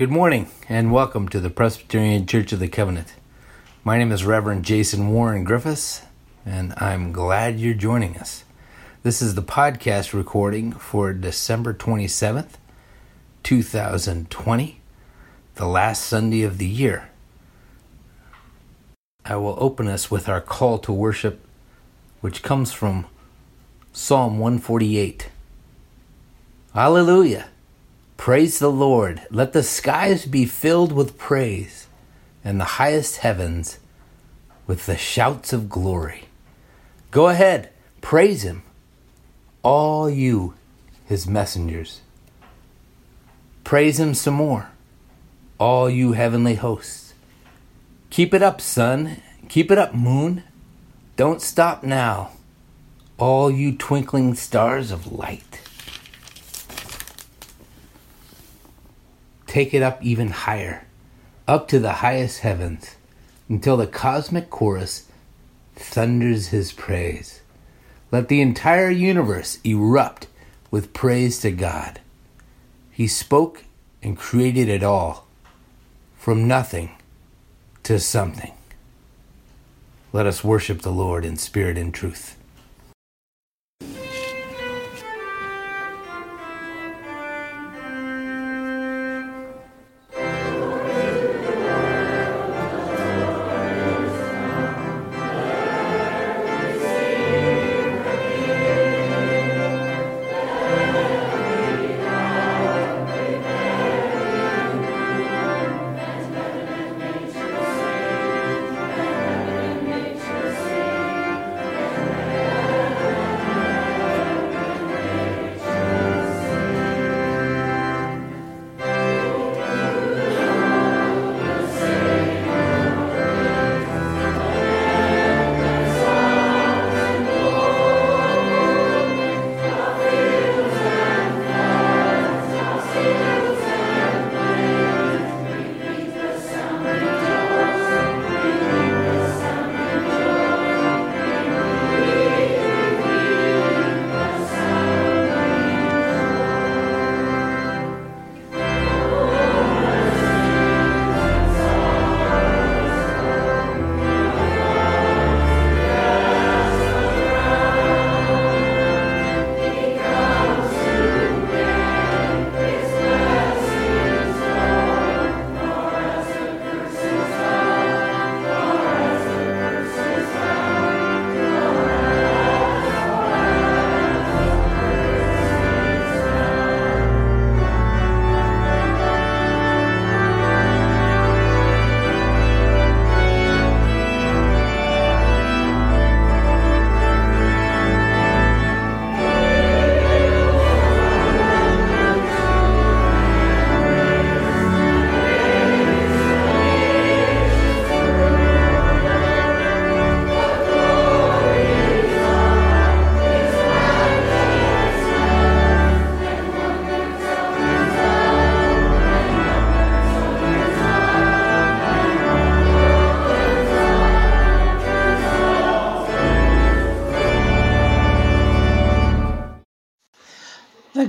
Good morning and welcome to the Presbyterian Church of the Covenant. My name is Reverend Jason Warren Griffiths, and I'm glad you're joining us. This is the podcast recording for December 27th, 2020, the last Sunday of the year. I will open us with our call to worship, which comes from Psalm 148. Hallelujah! Praise the Lord. Let the skies be filled with praise, and the highest heavens with the shouts of glory. Go ahead, praise Him, all you, His messengers. Praise Him some more, all you heavenly hosts. Keep it up, sun. Keep it up, moon. Don't stop now, all you twinkling stars of light. Take it up even higher, up to the highest heavens, until the cosmic chorus thunders his praise. Let the entire universe erupt with praise to God. He spoke and created it all, from nothing to something. Let us worship the Lord in spirit and truth.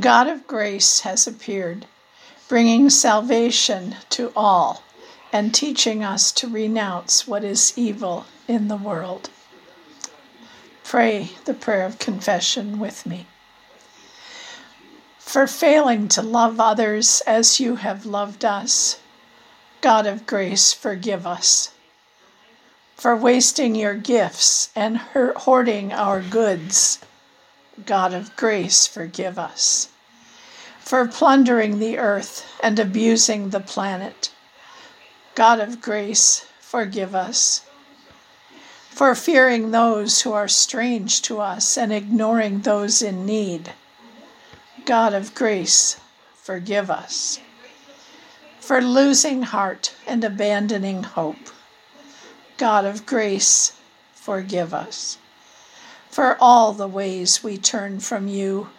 God of grace has appeared, bringing salvation to all and teaching us to renounce what is evil in the world. Pray the prayer of confession with me. For failing to love others as you have loved us, God of grace, forgive us. For wasting your gifts and hoarding our goods, God of grace, forgive us. For plundering the earth and abusing the planet, God of grace, forgive us. For fearing those who are strange to us and ignoring those in need, God of grace, forgive us. For losing heart and abandoning hope, God of grace, forgive us for all the ways we turn from you.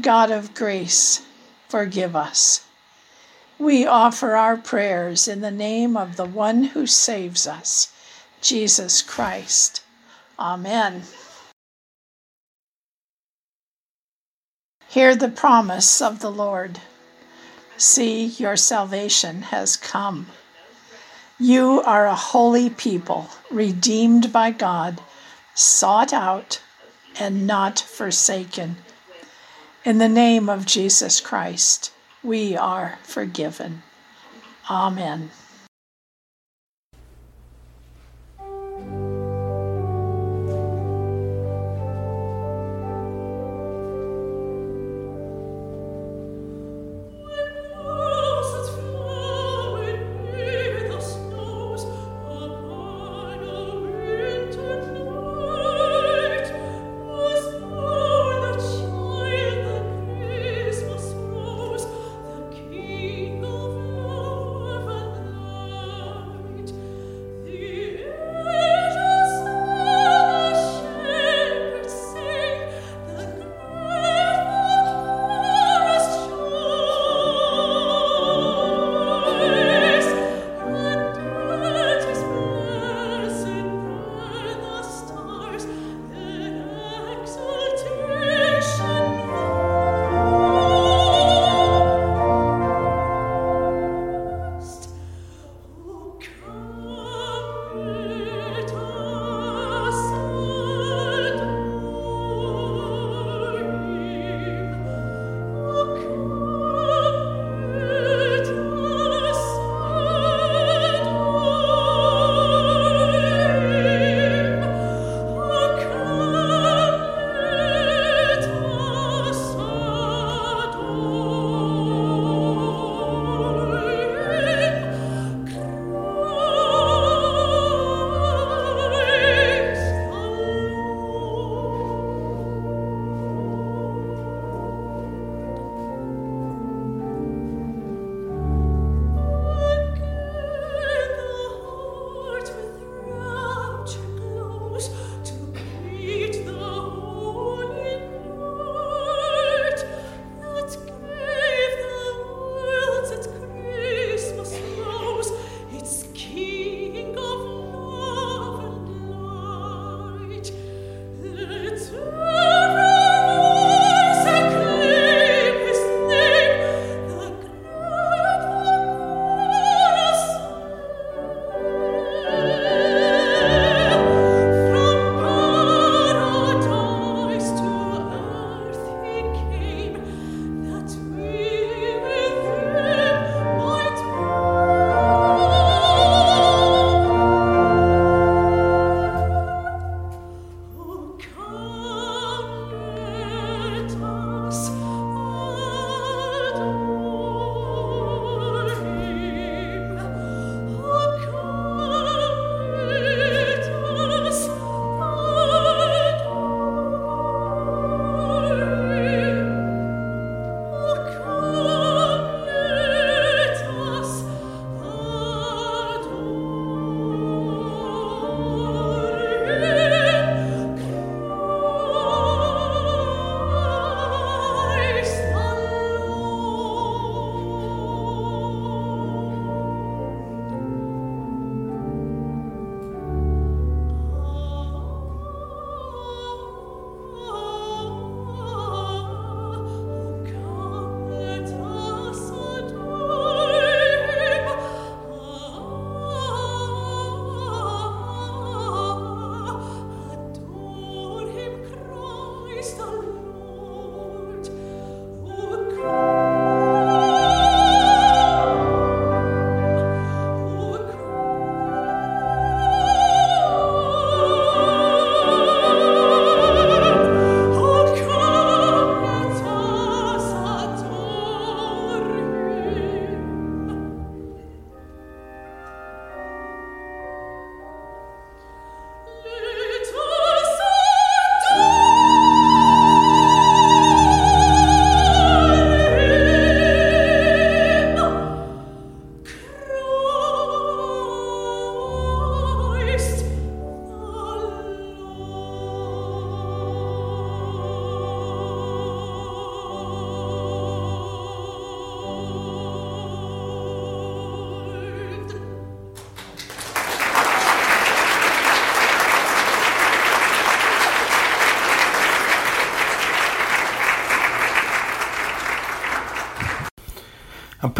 God of grace, forgive us. We offer our prayers in the name of the one who saves us, Jesus Christ. Amen. Hear the promise of the Lord. See, your salvation has come. You are a holy people, redeemed by God, sought out, and not forsaken. In the name of Jesus Christ, we are forgiven. Amen.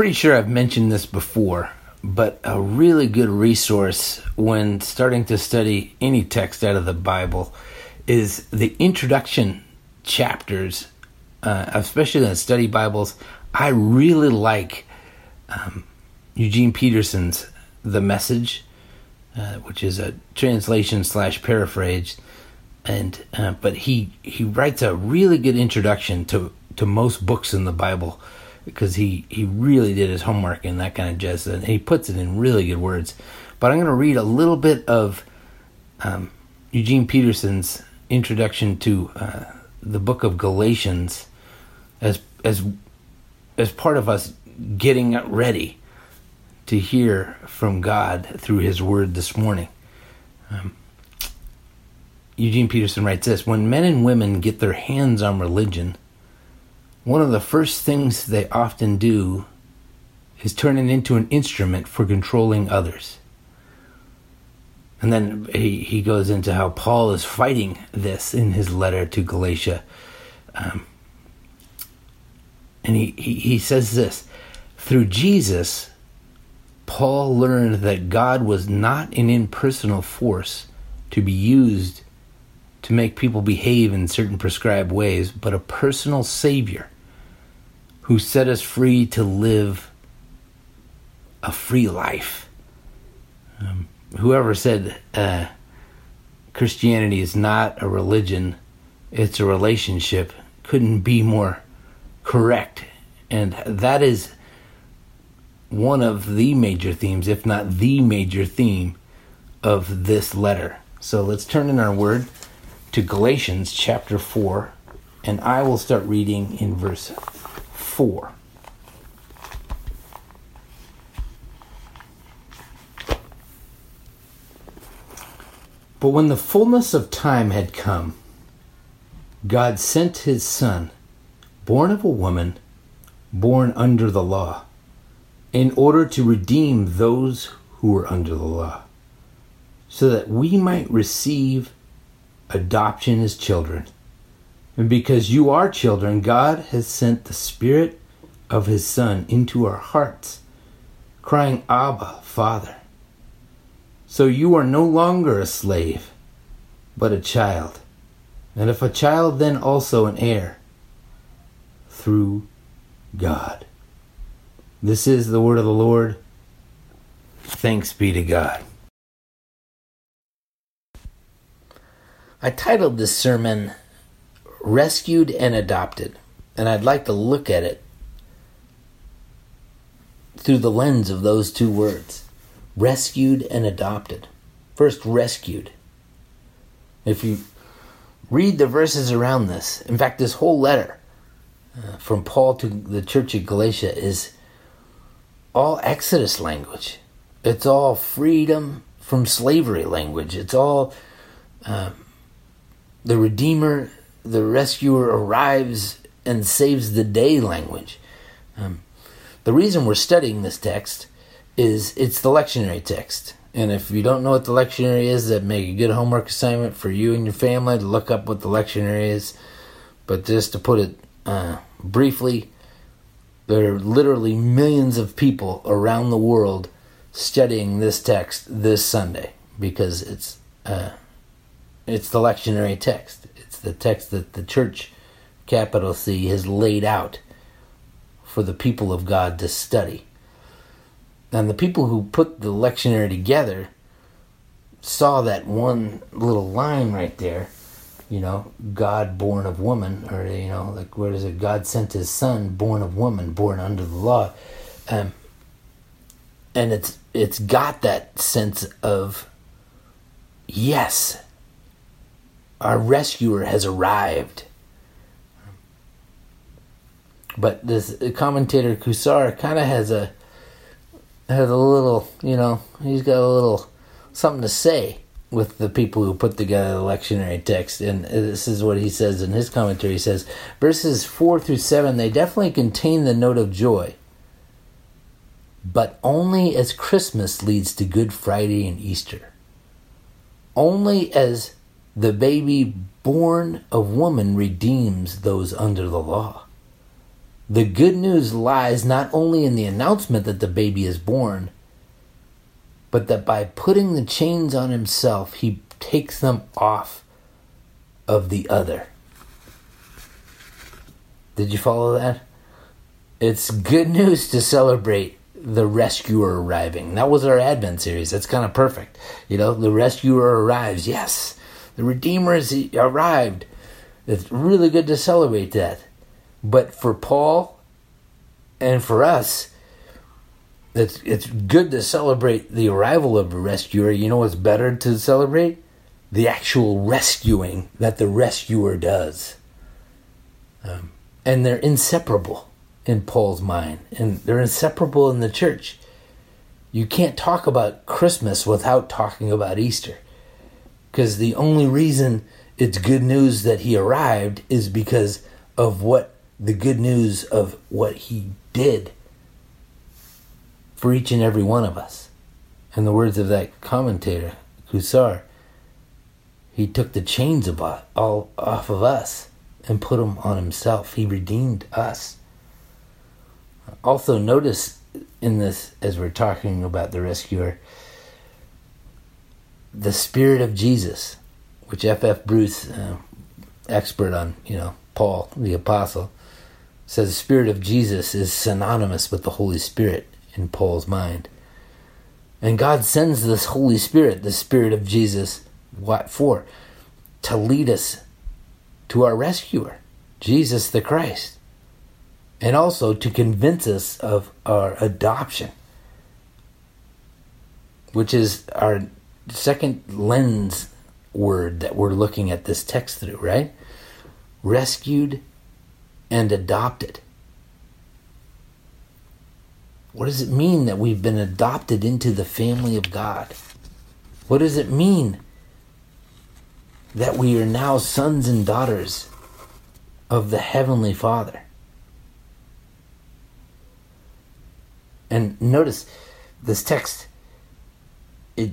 Pretty sure I've mentioned this before, but a really good resource when starting to study any text out of the Bible is the introduction chapters, uh, especially in the study Bibles. I really like um, Eugene Peterson's The Message, uh, which is a translation slash paraphrase, and uh, but he he writes a really good introduction to to most books in the Bible because he he really did his homework and that kind of jazz, and he puts it in really good words. But I'm going to read a little bit of um, Eugene Peterson's introduction to uh, the book of Galatians as as as part of us getting ready to hear from God through His Word this morning. Um, Eugene Peterson writes this When men and women get their hands on religion, one of the first things they often do is turn it into an instrument for controlling others. And then he, he goes into how Paul is fighting this in his letter to Galatia. Um, and he, he, he says this Through Jesus, Paul learned that God was not an impersonal force to be used to make people behave in certain prescribed ways, but a personal Savior who set us free to live a free life. Um, whoever said uh, Christianity is not a religion, it's a relationship, couldn't be more correct. And that is one of the major themes, if not the major theme, of this letter. So let's turn in our word to Galatians chapter 4, and I will start reading in verse 4. But when the fullness of time had come, God sent his Son, born of a woman, born under the law, in order to redeem those who were under the law, so that we might receive adoption as children. And because you are children, God has sent the Spirit of His Son into our hearts, crying, Abba, Father. So you are no longer a slave, but a child. And if a child, then also an heir through God. This is the word of the Lord. Thanks be to God. I titled this sermon Rescued and Adopted, and I'd like to look at it through the lens of those two words rescued and adopted. First, rescued. If you read the verses around this, in fact, this whole letter uh, from Paul to the church of Galatia is all Exodus language. It's all freedom from slavery language. It's all um, the Redeemer, the Rescuer arrives and saves the day language. Um, the reason we're studying this text is it's the lectionary text. And if you don't know what the lectionary is, that make a good homework assignment for you and your family to look up what the lectionary is. But just to put it uh, briefly, there are literally millions of people around the world studying this text this Sunday because it's uh, it's the lectionary text. The text that the church, capital C, has laid out for the people of God to study. And the people who put the lectionary together saw that one little line right there, you know, God born of woman, or, you know, like, where is it? God sent his son born of woman, born under the law. Um, and it's it's got that sense of yes our rescuer has arrived. But this commentator Cousar kind of has a has a little, you know, he's got a little something to say with the people who put together the lectionary text. And uh, this is what he says in his commentary. He says, verses 4 through 7, they definitely contain the note of joy, but only as Christmas leads to Good Friday and Easter. Only as the baby born of woman redeems those under the law. The good news lies not only in the announcement that the baby is born, but that by putting the chains on himself, he takes them off of the other. Did you follow that? It's good news to celebrate the rescuer arriving. That was our Advent series. That's kind of perfect. You know, the rescuer arrives. Yes, the Redeemer has arrived. It's really good to celebrate that. But for Paul and for us, it's it's good to celebrate the arrival of a rescuer. You know what's better to celebrate? The actual rescuing that the rescuer does. Um, and they're inseparable in Paul's mind, and they're inseparable in the church. You can't talk about Christmas without talking about Easter. Because the only reason it's good news that he arrived is because of what the good news of what he did for each and every one of us. In the words of that commentator, Cousar, he took the chains of all off of us and put them on himself. He redeemed us. Also, notice in this, as we're talking about the rescuer, the Spirit of Jesus, which F. F. Bruce, uh, expert on, you know, Paul the Apostle, says the Spirit of Jesus is synonymous with the Holy Spirit in Paul's mind. And God sends this Holy Spirit, the Spirit of Jesus, what for? To lead us to our rescuer, Jesus the Christ. And also to convince us of our adoption, which is our second lens word that we're looking at this text through, right? Rescued and adopted. What does it mean that we've been adopted into the family of God? What does it mean that we are now sons and daughters of the Heavenly Father? And notice this text, it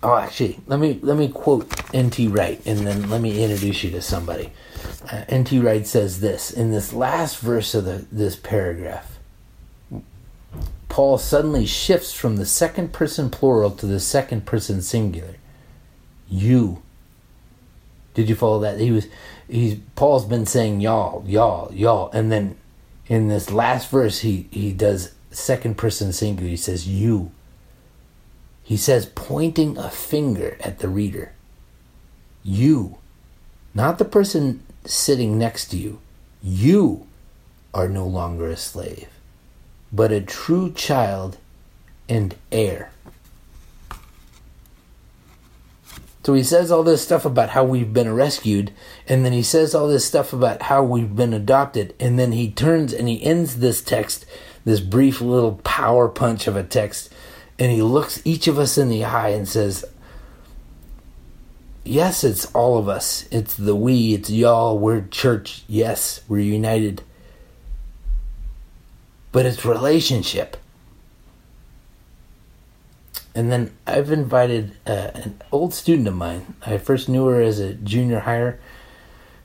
Oh, actually, let me let me quote N.T. Wright, and then let me introduce you to somebody. Uh, N.T. Wright says this in this last verse of the, this paragraph. Paul suddenly shifts from the second person plural to the second person singular. You. Did you follow that? He was he's Paul's been saying y'all, y'all, y'all, and then in this last verse he he does second person singular. He says you. He says, pointing a finger at the reader. You, not the person sitting next to you, you are no longer a slave, but a true child and heir. So he says all this stuff about how we've been rescued, and then he says all this stuff about how we've been adopted, and then he turns and he ends this text, this brief little power punch of a text, and he looks each of us in the eye and says, Yes, it's all of us. It's the we, it's y'all, we're church. Yes, we're united. But it's relationship. And then I've invited uh, an old student of mine. I first knew her as a junior hire,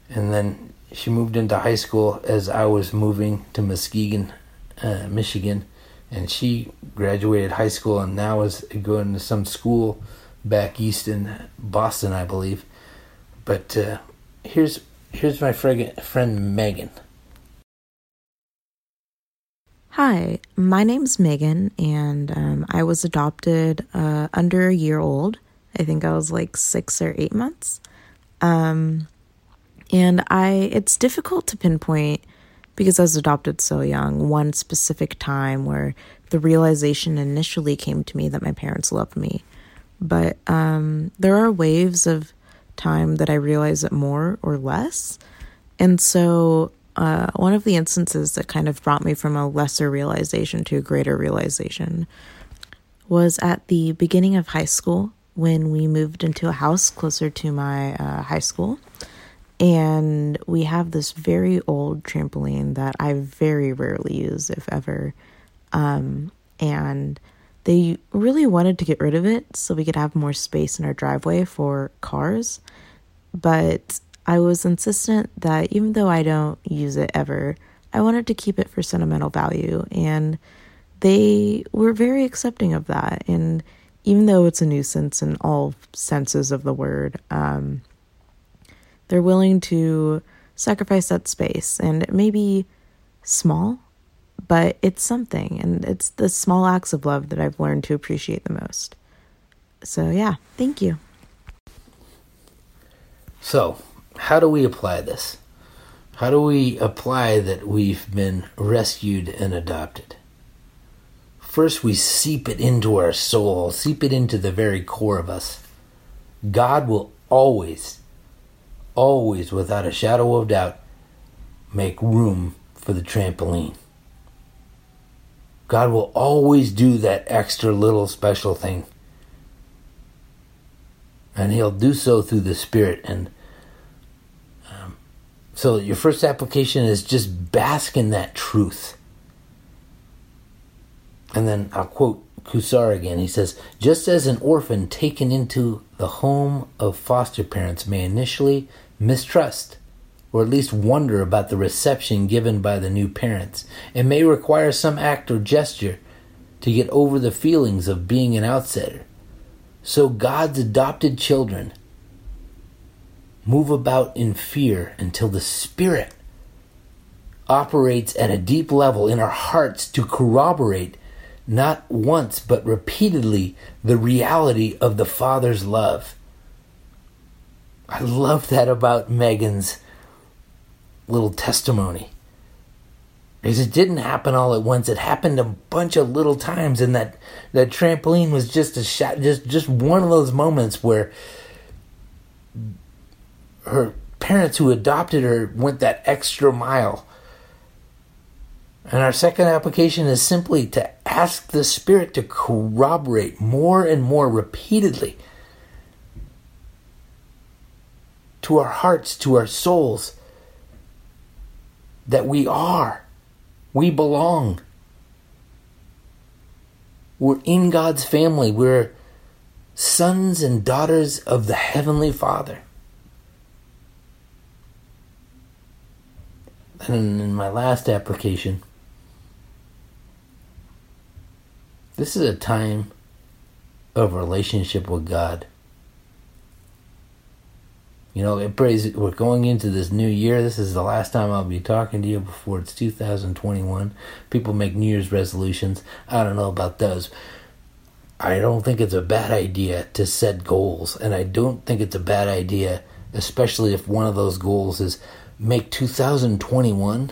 and then she moved into high school as I was moving to Muskegon, uh, Michigan and she graduated high school and now is going to some school back east in Boston, I believe. But uh, here's here's my friend, friend Megan. Hi, my name's Megan, and um, I was adopted uh, under a year old. I think I was like six or eight months. Um, and I, it's difficult to pinpoint because I was adopted so young, one specific time where the realization initially came to me that my parents loved me. But um, there are waves of time that I realize it more or less. And so, uh, one of the instances that kind of brought me from a lesser realization to a greater realization was at the beginning of high school when we moved into a house closer to my uh, high school. And we have this very old trampoline that I very rarely use, if ever. Um, and they really wanted to get rid of it so we could have more space in our driveway for cars. But I was insistent that even though I don't use it ever, I wanted to keep it for sentimental value. And they were very accepting of that. And even though it's a nuisance in all senses of the word, um, they're willing to sacrifice that space. And it may be small, but it's something. And it's the small acts of love that I've learned to appreciate the most. So, yeah, thank you. So, how do we apply this? How do we apply that we've been rescued and adopted? First, we seep it into our soul, seep it into the very core of us. God will always, always, without a shadow of doubt, make room for the trampoline. God will always do that extra little special thing. And He'll do so through the Spirit. And um, so your first application is just bask in that truth. And then I'll quote Cousar again. He says, Just as an orphan taken into the home of foster parents may initially mistrust or at least wonder about the reception given by the new parents. It may require some act or gesture to get over the feelings of being an outsider. So God's adopted children move about in fear until the Spirit operates at a deep level in our hearts to corroborate not once but repeatedly the reality of the Father's love. I love that about Megan's little testimony. Because it didn't happen all at once. It happened a bunch of little times, and that, that trampoline was just a shot, just just one of those moments where her parents who adopted her went that extra mile. And our second application is simply to ask the Spirit to corroborate more and more repeatedly to our hearts, to our souls, that we are. We belong. We're in God's family. We're sons and daughters of the Heavenly Father. And in my last application, this is a time of relationship with God. You know, it prays we're going into this new year. This is the last time I'll be talking to you before it's 2021. People make New Year's resolutions. I don't know about those. I don't think it's a bad idea to set goals, and I don't think it's a bad idea, especially if one of those goals is make 2021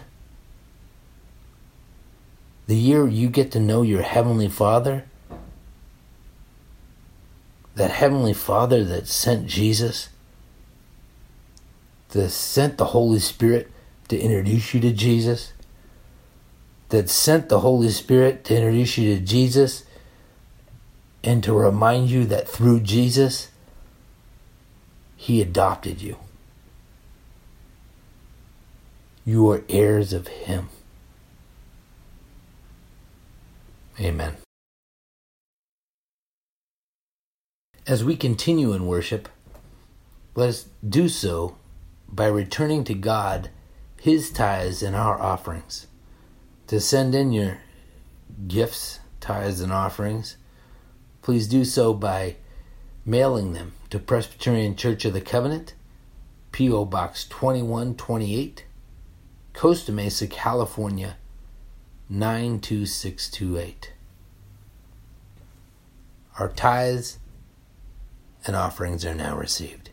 the year you get to know your heavenly Father. That heavenly Father that sent Jesus that sent the Holy Spirit to introduce you to Jesus, that sent the Holy Spirit to introduce you to Jesus and to remind you that through Jesus, He adopted you. You are heirs of Him. Amen. As we continue in worship, let us do so by returning to God His tithes and our offerings. To send in your gifts, tithes, and offerings, please do so by mailing them to Presbyterian Church of the Covenant, P.O. Box 2128, Costa Mesa, California 92628. Our tithes and offerings are now received.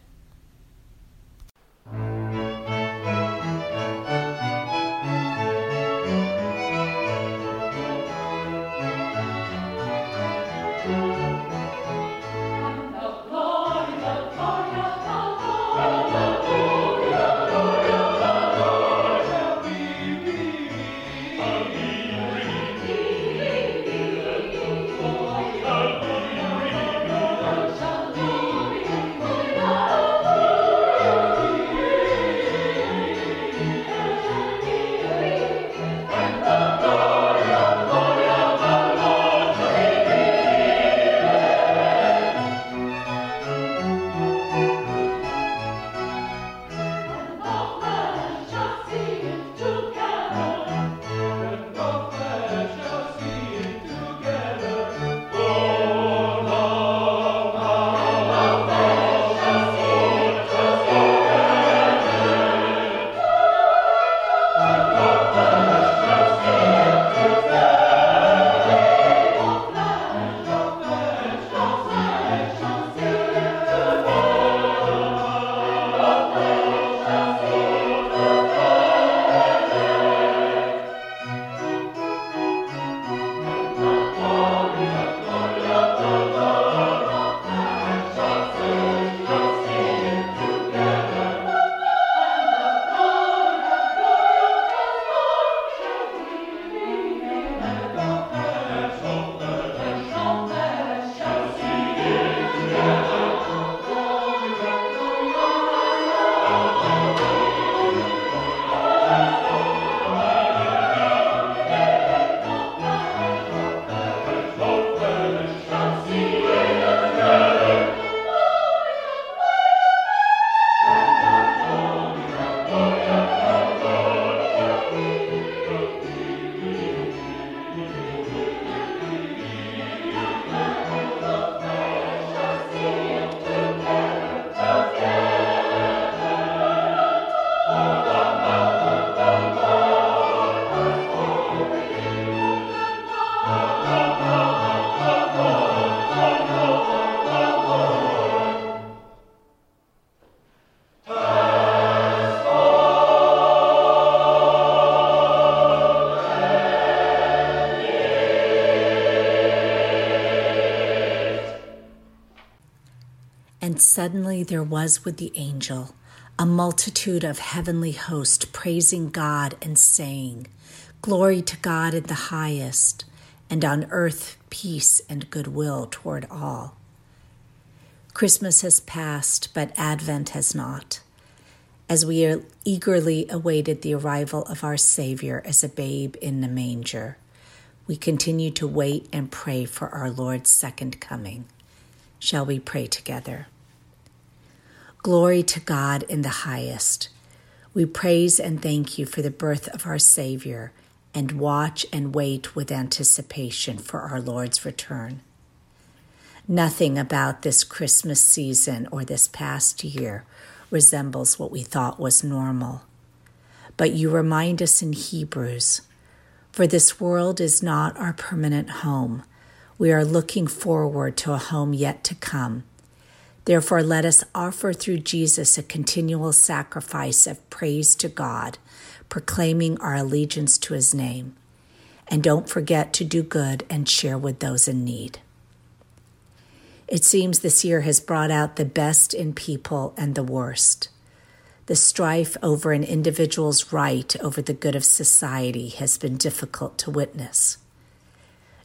Suddenly there was with the angel a multitude of heavenly hosts praising God and saying, Glory to God in the highest, and on earth peace and goodwill toward all. Christmas has passed, but Advent has not. As we eagerly awaited the arrival of our Savior as a babe in the manger, we continue to wait and pray for our Lord's second coming. Shall we pray together? Glory to God in the highest. We praise and thank you for the birth of our Savior and watch and wait with anticipation for our Lord's return. Nothing about this Christmas season or this past year resembles what we thought was normal. But you remind us in Hebrews for this world is not our permanent home. We are looking forward to a home yet to come Therefore, let us offer through Jesus a continual sacrifice of praise to God, proclaiming our allegiance to his name. And don't forget to do good and share with those in need. It seems this year has brought out the best in people and the worst. The strife over an individual's right over the good of society has been difficult to witness.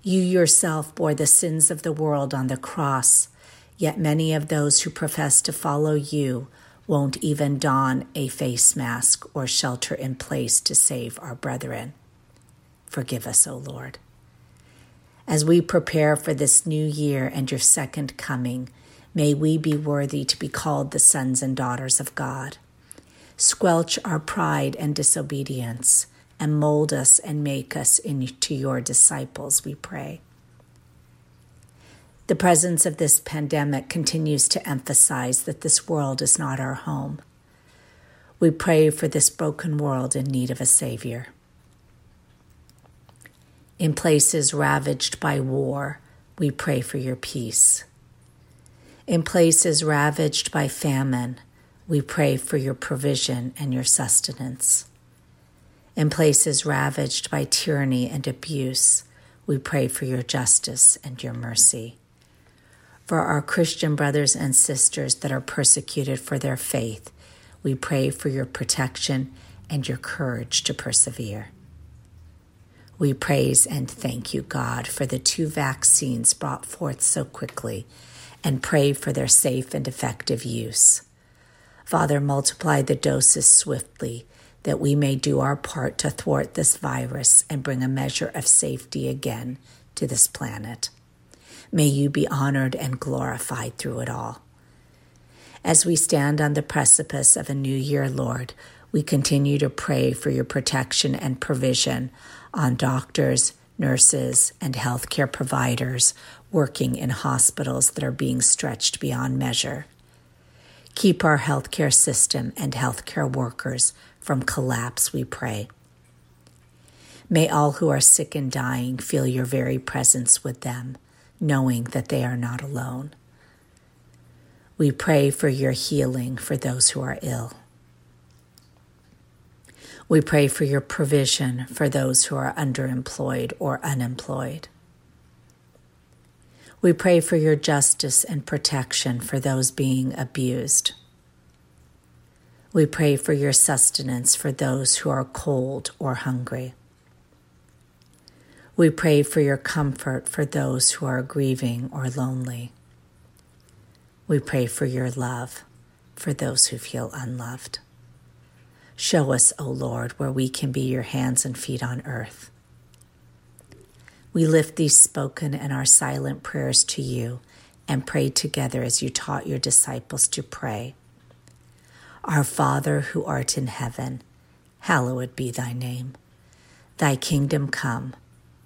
You yourself bore the sins of the world on the cross Yet many of those who profess to follow you won't even don a face mask or shelter in place to save our brethren. Forgive us, O Lord. As we prepare for this new year and your second coming, may we be worthy to be called the sons and daughters of God. Squelch our pride and disobedience and mold us and make us into your disciples, we pray. The presence of this pandemic continues to emphasize that this world is not our home. We pray for this broken world in need of a Savior. In places ravaged by war, we pray for your peace. In places ravaged by famine, we pray for your provision and your sustenance. In places ravaged by tyranny and abuse, we pray for your justice and your mercy for our Christian brothers and sisters that are persecuted for their faith. We pray for your protection and your courage to persevere. We praise and thank you, God, for the two vaccines brought forth so quickly and pray for their safe and effective use. Father, multiply the doses swiftly that we may do our part to thwart this virus and bring a measure of safety again to this planet. May you be honored and glorified through it all. As we stand on the precipice of a new year, Lord, we continue to pray for your protection and provision on doctors, nurses, and healthcare providers working in hospitals that are being stretched beyond measure. Keep our healthcare system and healthcare workers from collapse, we pray. May all who are sick and dying feel your very presence with them knowing that they are not alone. We pray for your healing for those who are ill. We pray for your provision for those who are underemployed or unemployed. We pray for your justice and protection for those being abused. We pray for your sustenance for those who are cold or hungry. We pray for your comfort for those who are grieving or lonely. We pray for your love for those who feel unloved. Show us, O Lord, where we can be your hands and feet on earth. We lift these spoken and our silent prayers to you and pray together as you taught your disciples to pray. Our Father who art in heaven, hallowed be thy name. Thy kingdom come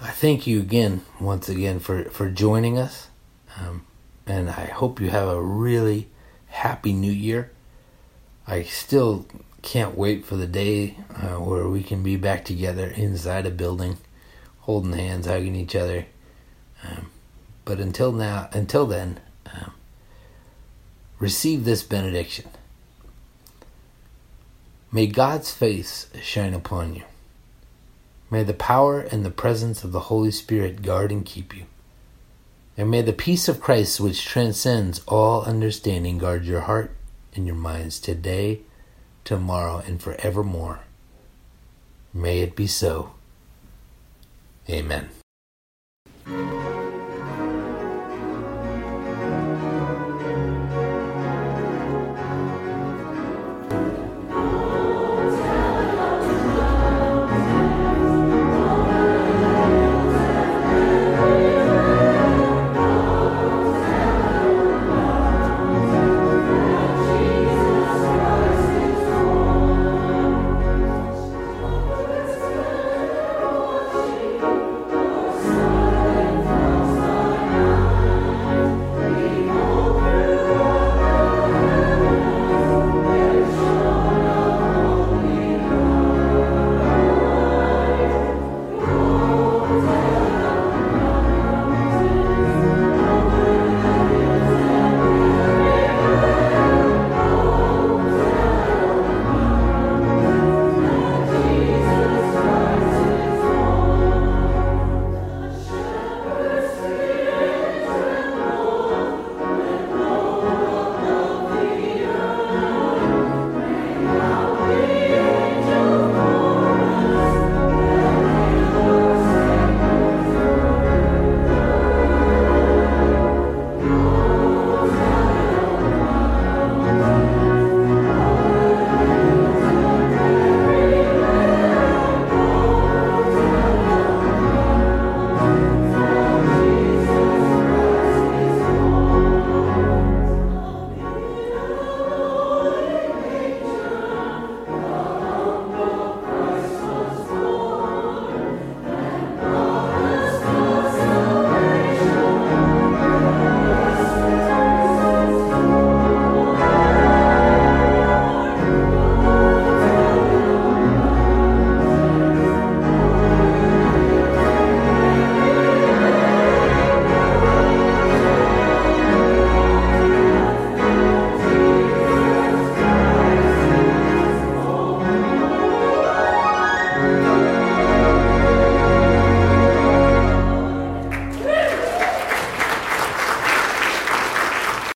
I thank you again, once again, for, for joining us. Um, and I hope you have a really Happy New Year. I still can't wait for the day uh, where we can be back together inside a building, holding hands, hugging each other. Um, but until now, until then, um, receive this benediction. May God's face shine upon you. May the power and the presence of the Holy Spirit guard and keep you. And may the peace of Christ, which transcends all understanding, guard your heart and your minds today, tomorrow, and forevermore. May it be so. Amen.